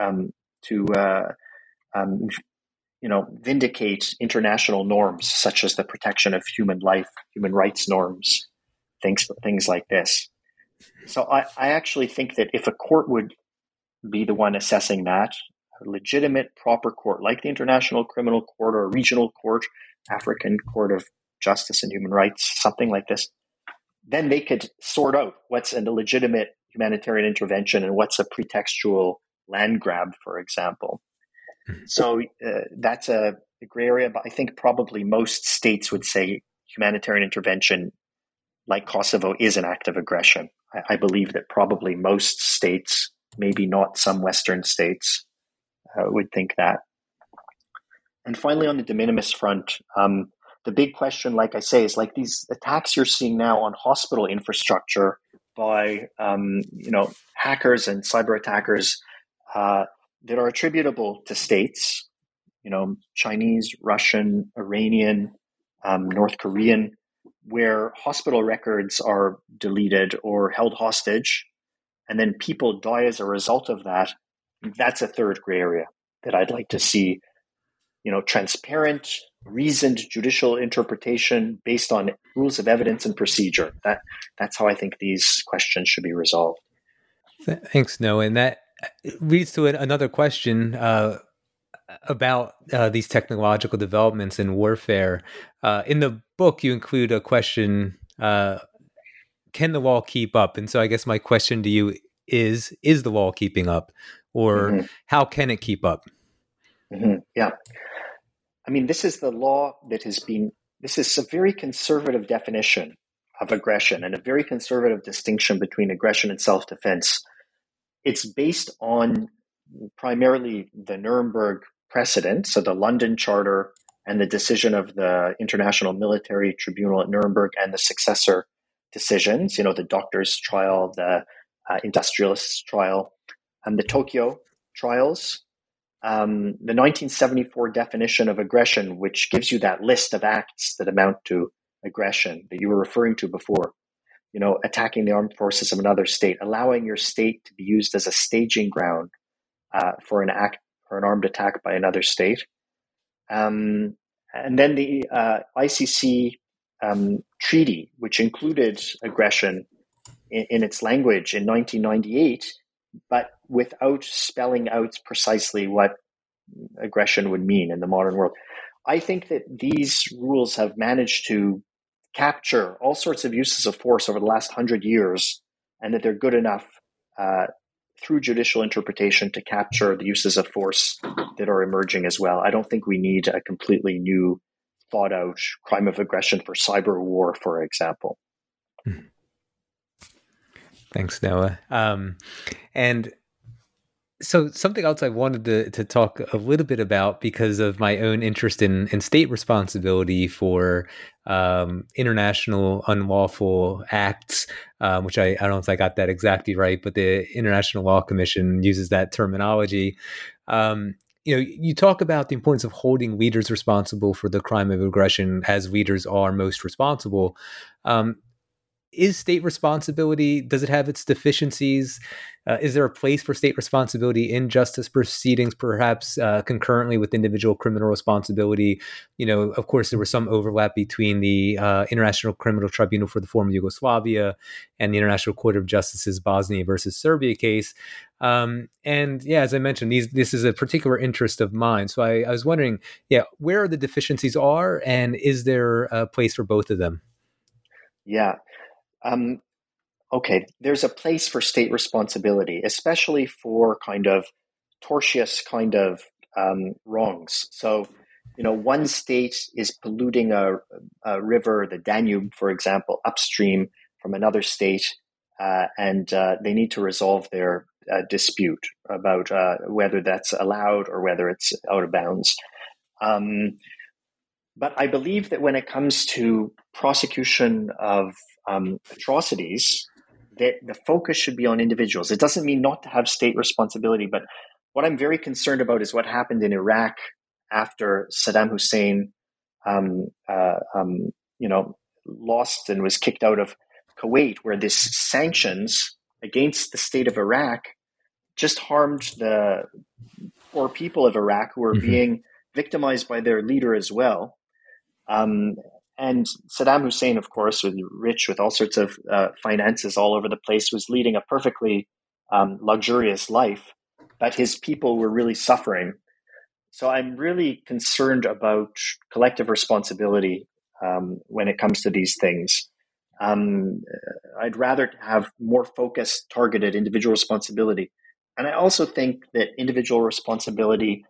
um, to uh, um, you know vindicate international norms such as the protection of human life, human rights norms, things things like this. So I, I actually think that if a court would be the one assessing that, legitimate, proper court like the International Criminal Court or a regional court, African Court of Justice and Human Rights, something like this, then they could sort out what's a legitimate humanitarian intervention and what's a pretextual land grab, for example. Mm-hmm. So uh, that's a, a gray area, but I think probably most states would say humanitarian intervention, like Kosovo, is an act of aggression. I, I believe that probably most states, maybe not some Western states, uh, would think that. And finally, on the de minimis front, um, the big question, like I say, is like these attacks you're seeing now on hospital infrastructure by um, you know hackers and cyber attackers uh, that are attributable to states, you know, Chinese, Russian, Iranian, um, North Korean, where hospital records are deleted or held hostage, and then people die as a result of that. That's a third gray area that I'd like to see, you know, transparent, reasoned judicial interpretation based on rules of evidence and procedure. That that's how I think these questions should be resolved. Thanks, Noah. And that leads to another question uh, about uh, these technological developments in warfare. Uh, in the book, you include a question: uh, Can the wall keep up? And so, I guess my question to you is: Is the wall keeping up, or mm-hmm. how can it keep up? Mm-hmm. Yeah. I mean, this is the law that has been, this is a very conservative definition of aggression and a very conservative distinction between aggression and self defense. It's based on primarily the Nuremberg precedent, so the London Charter and the decision of the International Military Tribunal at Nuremberg and the successor decisions, you know, the doctor's trial, the uh, industrialist's trial, and the Tokyo trials, um, the 1974 definition of aggression, which gives you that list of acts that amount to aggression that you were referring to before. You know, attacking the armed forces of another state, allowing your state to be used as a staging ground uh, for an act for an armed attack by another state. Um, and then the uh, ICC um, treaty, which included aggression in, in its language in 1998, but without spelling out precisely what aggression would mean in the modern world. I think that these rules have managed to capture all sorts of uses of force over the last hundred years, and that they're good enough uh, through judicial interpretation to capture the uses of force that are emerging as well. I don't think we need a completely new, thought out crime of aggression for cyber war, for example. Hmm. Thanks, Noah. Um, and so something else I wanted to, to talk a little bit about because of my own interest in, in state responsibility for um, international unlawful acts, um, which I, I don't know if I got that exactly right, but the International Law Commission uses that terminology. Um, you know, you talk about the importance of holding leaders responsible for the crime of aggression as leaders are most responsible. Um, is state responsibility does it have its deficiencies? Uh, is there a place for state responsibility in justice proceedings perhaps uh, concurrently with individual criminal responsibility? You know of course there was some overlap between the uh, international criminal tribunal for the former yugoslavia and the international court of justice's bosnia versus serbia case. Um, and yeah as i mentioned these this is a particular interest of mine. So I, I was wondering yeah where the deficiencies are and is there a place for both of them? Yeah um, okay, there's a place for state responsibility, especially for kind of tortious kind of um, wrongs. So, you know, one state is polluting a, a, river, the Danube, for example, upstream from another state, uh, and uh, they need to resolve their uh, dispute about uh, whether that's allowed or whether it's out of bounds. Um, but I believe that when it comes to prosecution of um, atrocities, that the focus should be on individuals. It doesn't mean not to have state responsibility, but what I'm very concerned about is what happened in Iraq after Saddam Hussein, um, uh, um, you know, lost and was kicked out of Kuwait, where this sanctions against the state of Iraq just harmed the poor people of Iraq who were mm-hmm. being victimized by their leader as well. Um, and Saddam Hussein, of course, was rich with all sorts of uh, finances all over the place, was leading a perfectly um, luxurious life, but his people were really suffering. So I'm really concerned about collective responsibility um, when it comes to these things. Um, I'd rather have more focused, targeted individual responsibility. And I also think that individual responsibility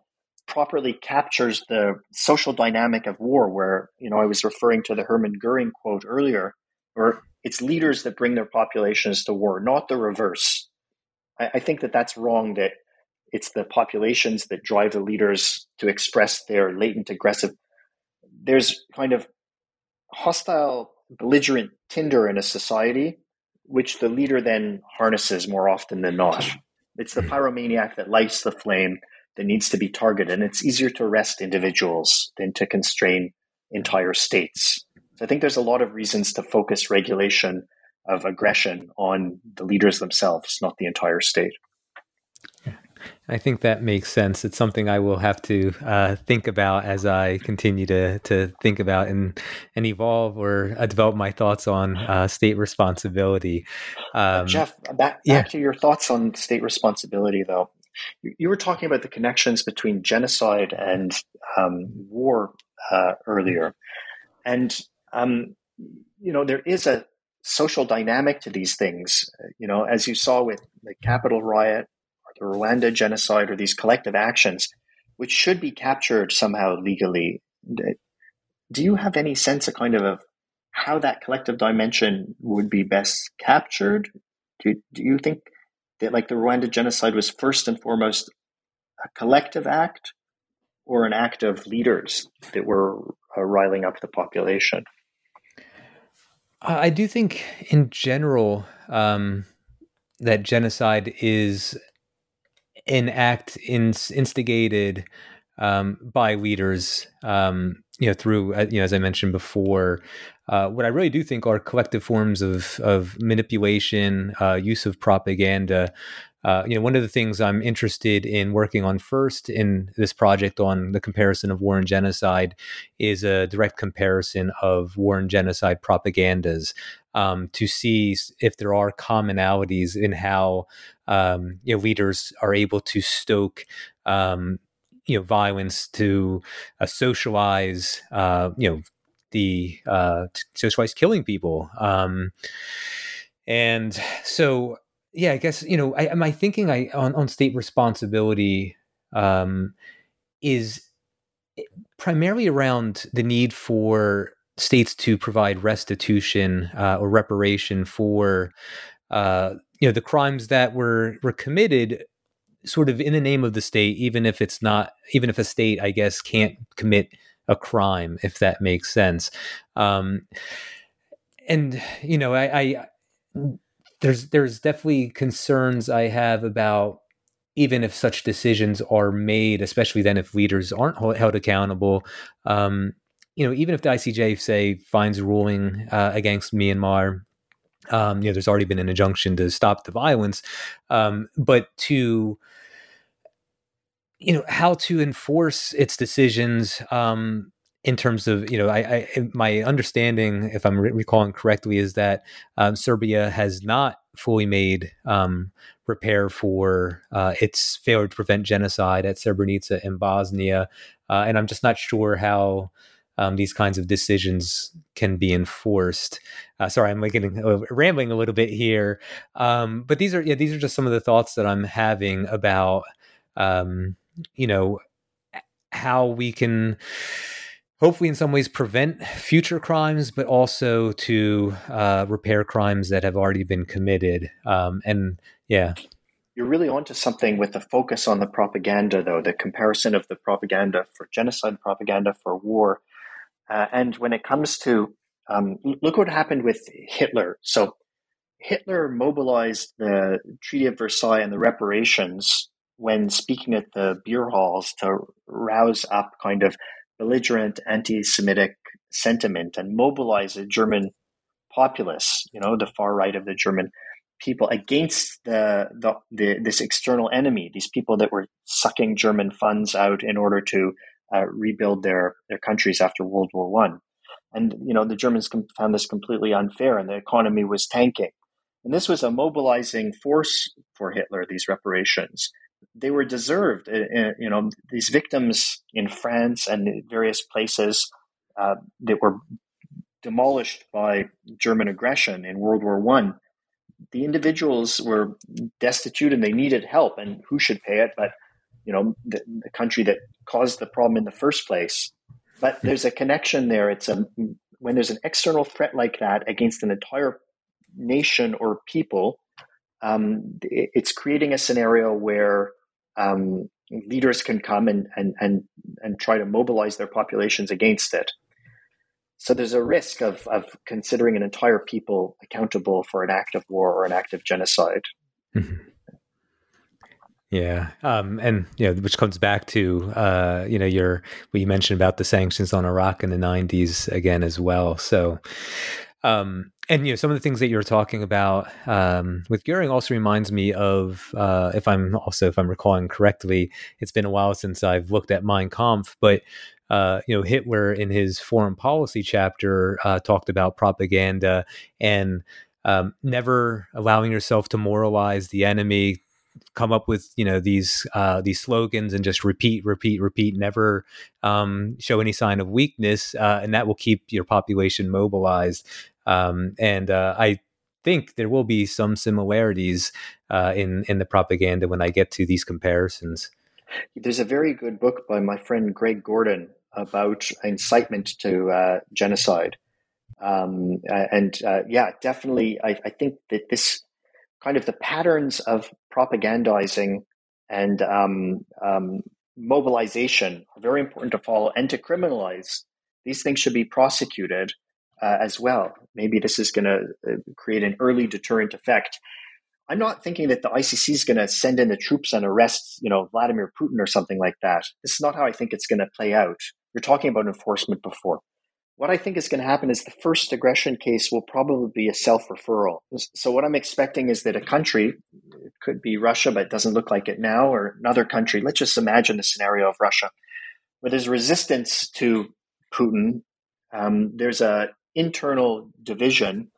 properly captures the social dynamic of war, where, you know, I was referring to the Hermann Goering quote earlier, where it's leaders that bring their populations to war, not the reverse. I, I think that that's wrong, that it's the populations that drive the leaders to express their latent aggressive. There's kind of hostile, belligerent tinder in a society, which the leader then harnesses more often than not. It's the hmm. pyromaniac that lights the flame that needs to be targeted. And it's easier to arrest individuals than to constrain entire states. So I think there's a lot of reasons to focus regulation of aggression on the leaders themselves, not the entire state. I think that makes sense. It's something I will have to uh, think about as I continue to to think about and and evolve or uh, develop my thoughts on uh, state responsibility. Um, Jeff, back, yeah. back to your thoughts on state responsibility, though. You, were talking about the connections between genocide and um, war uh, earlier, and um, you know there is a social dynamic to these things. You know, as you saw with the Capitol riot or the Rwanda genocide or these collective actions, which should be captured somehow legally. Do you have any sense of kind of, of how that collective dimension would be best captured? Do, do you think like the Rwanda genocide was first and foremost a collective act or an act of leaders that were uh, riling up the population? I do think, in general, um, that genocide is an act in, instigated um, by leaders, um, you know, through uh, you know, as I mentioned before, uh, what I really do think are collective forms of of manipulation, uh, use of propaganda. Uh, you know, one of the things I'm interested in working on first in this project on the comparison of war and genocide is a direct comparison of war and genocide propagandas um, to see if there are commonalities in how um, you know leaders are able to stoke um, you know violence to uh, socialize uh, you know the uh, socialize killing people um, and so yeah i guess you know I, my thinking I on, on state responsibility um, is primarily around the need for states to provide restitution uh, or reparation for uh, you know the crimes that were were committed sort of in the name of the state even if it's not even if a state i guess can't commit a crime if that makes sense. Um, and you know I, I there's there's definitely concerns i have about even if such decisions are made especially then if leaders aren't held accountable um, you know, even if the ICJ say finds a ruling uh, against Myanmar, um, you know, there's already been an injunction to stop the violence, um, but to you know how to enforce its decisions um, in terms of you know I, I my understanding if i'm re- recalling correctly is that um, serbia has not fully made um, repair for uh, its failure to prevent genocide at srebrenica in bosnia uh, and i'm just not sure how um, these kinds of decisions can be enforced. Uh, sorry, I'm getting uh, rambling a little bit here, um, but these are yeah these are just some of the thoughts that I'm having about um, you know how we can hopefully in some ways prevent future crimes but also to uh, repair crimes that have already been committed. Um, and yeah. You're really onto something with the focus on the propaganda though the comparison of the propaganda for genocide propaganda for war. Uh, and when it comes to, um, look what happened with Hitler. So Hitler mobilized the Treaty of Versailles and the reparations when speaking at the beer halls to rouse up kind of belligerent anti Semitic sentiment and mobilize the German populace, you know, the far right of the German people against the, the, the, this external enemy, these people that were sucking German funds out in order to uh, rebuild their their countries after World War One. And you know the Germans found this completely unfair, and the economy was tanking. And this was a mobilizing force for Hitler. These reparations, they were deserved. You know, these victims in France and various places uh, that were demolished by German aggression in World War One. The individuals were destitute and they needed help, and who should pay it? But you know, the, the country that caused the problem in the first place. But there's a connection there. It's a when there's an external threat like that against an entire nation or people, um, it's creating a scenario where um, leaders can come and, and, and, and try to mobilize their populations against it. So there's a risk of, of considering an entire people accountable for an act of war or an act of genocide. Mm-hmm. Yeah, um, and you know, which comes back to uh, you know your what you mentioned about the sanctions on Iraq in the '90s again as well. So, um, and you know, some of the things that you're talking about um, with Goering also reminds me of, uh, if I'm also if I'm recalling correctly, it's been a while since I've looked at Mein Kampf, but uh, you know, Hitler in his foreign policy chapter uh, talked about propaganda and um, never allowing yourself to moralize the enemy, come up with you know these uh, these slogans and just repeat, repeat, repeat, never um, show any sign of weakness, uh, and that will keep your population mobilized. Um, and uh, I think there will be some similarities uh, in in the propaganda when I get to these comparisons. There's a very good book by my friend Greg Gordon about incitement to uh, genocide. Um, and uh, yeah, definitely, I, I, think that this kind of the patterns of propagandizing and um, um, mobilization are very important to follow and to criminalize. These things should be prosecuted uh, as well. Maybe this is going to uh, create an early deterrent effect. I'm not thinking that the ICC is going to send in the troops and arrest, you know, Vladimir Putin or something like that. This is not how I think it's going to play out. You're talking about enforcement before. What I think is going to happen is the first aggression case will probably be a self referral. So, what I'm expecting is that a country, it could be Russia, but it doesn't look like it now, or another country, let's just imagine the scenario of Russia, where there's resistance to Putin. Um, there's a internal division,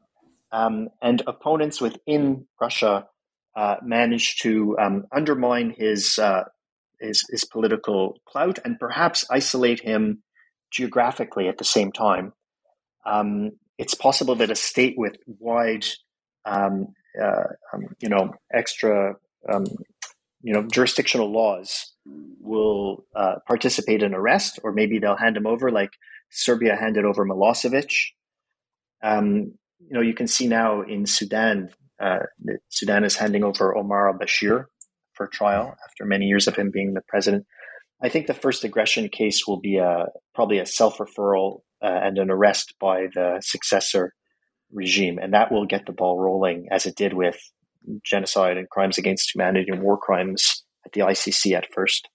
um, and opponents within Russia uh, manage to um, undermine his, uh, his his political clout and perhaps isolate him geographically at the same time. Um, it's possible that a state with wide, um, uh, um, you know, extra, um, you know, jurisdictional laws will uh, participate in arrest, or maybe they'll hand him over, like Serbia handed over Milosevic. Um, you know, you can see now in Sudan, uh, Sudan is handing over Omar al-Bashir for trial after many years of him being the president. I think the first aggression case will be a probably a self referral uh, and an arrest by the successor regime, and that will get the ball rolling as it did with genocide and crimes against humanity and war crimes at the ICC at first.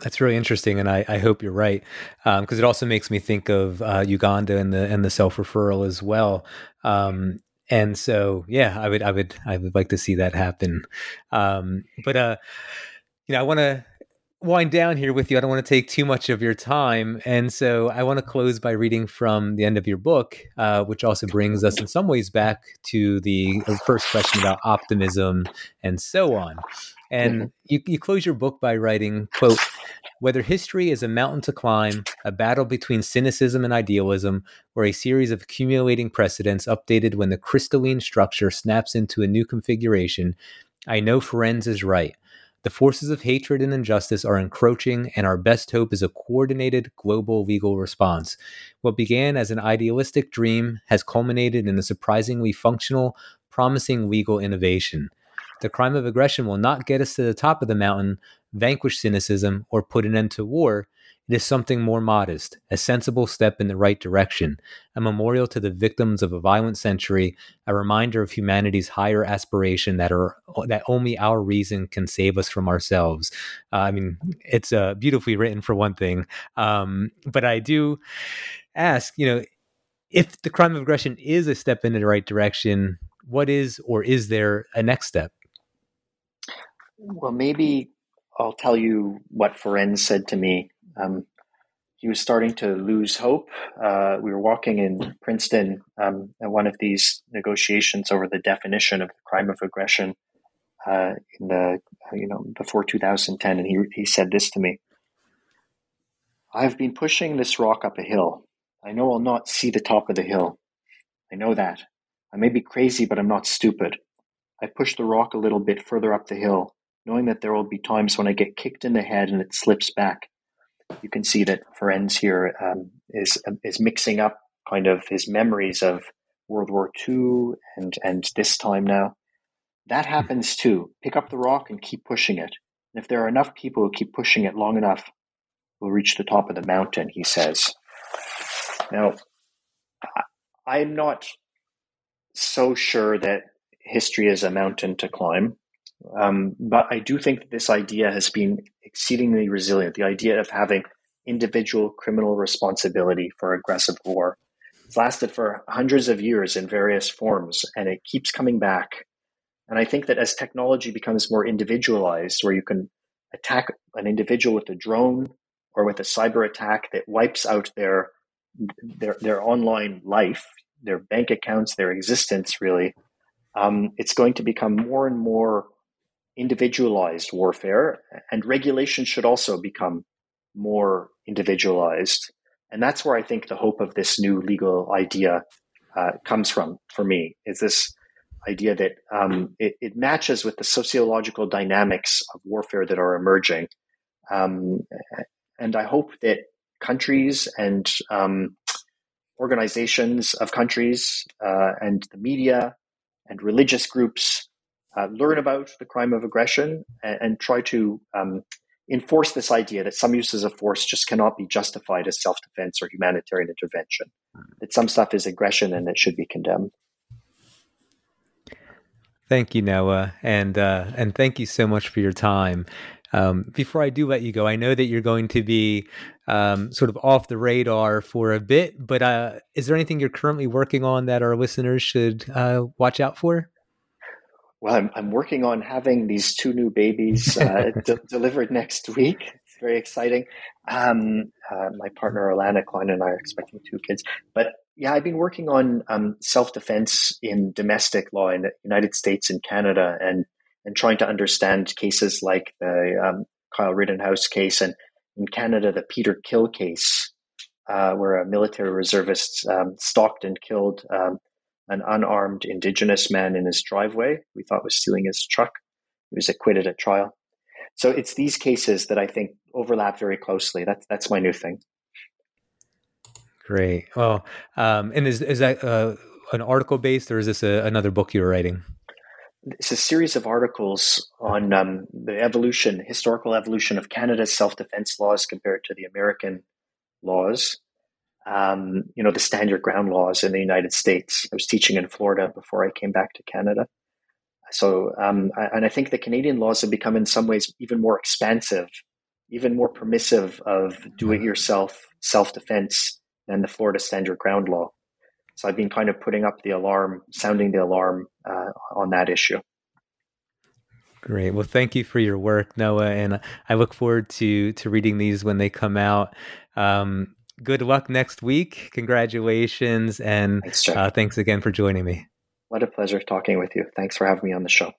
That's really interesting, and I, I hope you're right because um, it also makes me think of uh, Uganda and the and the self referral as well. Um, and so, yeah, I would I would I would like to see that happen. Um, but uh, you know, I want to wind down here with you. I don't want to take too much of your time. And so I want to close by reading from the end of your book, uh, which also brings us in some ways back to the first question about optimism and so on. And mm-hmm. you, you close your book by writing, quote, whether history is a mountain to climb, a battle between cynicism and idealism, or a series of accumulating precedents updated when the crystalline structure snaps into a new configuration, I know Ferencz is right. The forces of hatred and injustice are encroaching, and our best hope is a coordinated global legal response. What began as an idealistic dream has culminated in a surprisingly functional, promising legal innovation. The crime of aggression will not get us to the top of the mountain, vanquish cynicism, or put an end to war. It is something more modest, a sensible step in the right direction, a memorial to the victims of a violent century, a reminder of humanity's higher aspiration that are that only our reason can save us from ourselves. Uh, I mean, it's uh, beautifully written for one thing, um, but I do ask, you know, if the crime of aggression is a step in the right direction, what is or is there a next step? Well, maybe I'll tell you what Ferencz said to me. Um, he was starting to lose hope. Uh, we were walking in Princeton um, at one of these negotiations over the definition of the crime of aggression uh, in the you know before 2010, and he he said this to me: "I've been pushing this rock up a hill. I know I'll not see the top of the hill. I know that. I may be crazy, but I'm not stupid. I push the rock a little bit further up the hill, knowing that there will be times when I get kicked in the head and it slips back. You can see that Ferencz here um, is is mixing up kind of his memories of World War II and and this time now. That happens too. Pick up the rock and keep pushing it. And if there are enough people who keep pushing it long enough, we'll reach the top of the mountain, he says. Now, I'm not so sure that history is a mountain to climb. Um, but I do think that this idea has been exceedingly resilient. The idea of having individual criminal responsibility for aggressive war. It's lasted for hundreds of years in various forms, and it keeps coming back. And I think that as technology becomes more individualized, where you can attack an individual with a drone or with a cyber attack that wipes out their their their online life, their bank accounts, their existence, really, um, it's going to become more and more individualized warfare, and regulation should also become more individualized. And that's where I think the hope of this new legal idea uh, comes from for me, is this idea that um, it, it, matches with the sociological dynamics of warfare that are emerging. Um, and I hope that countries and um, organizations of countries uh, and the media and religious groups uh, learn about the crime of aggression and, and try to um, enforce this idea that some uses of force just cannot be justified as self defense or humanitarian intervention, that some stuff is aggression and it should be condemned. Thank you, Noah, and uh, and thank you so much for your time. Um, before I do let you go, I know that you're going to be um, sort of off the radar for a bit, but uh, is there anything you're currently working on that our listeners should uh, watch out for? Well, I'm, I'm working on having these two new babies uh, de- delivered next week. It's very exciting. Um, uh, my partner Alana Klein and I are expecting two kids. But yeah, I've been working on um, self defense in domestic law in the United States and Canada, and and trying to understand cases like the um, Kyle Rittenhouse case, and in Canada the Peter Khill case, uh, where a military reservist um, stalked and killed um, an unarmed indigenous man in his driveway we thought was stealing his truck. He was acquitted at trial. So it's these cases that I think overlap very closely. That's that's my new thing. Great. Well, um, and is is that uh, an article based, or is this a, another book you're writing? It's a series of articles on um, the evolution, historical evolution of Canada's self defense laws compared to the American laws um, you know, the stand your ground laws in the United States. I was teaching in Florida before I came back to Canada. So, um, I, and I think the Canadian laws have become in some ways even more expansive, even more permissive of do it yourself self defense than the Florida stand your ground law. So I've been kind of putting up the alarm, sounding the alarm uh, on that issue. Great. Well, thank you for your work, Noah, and I look forward to to reading these when they come out. Um, good luck next week. Congratulations. And thanks, uh, thanks again for joining me. What a pleasure talking with you. Thanks for having me on the show.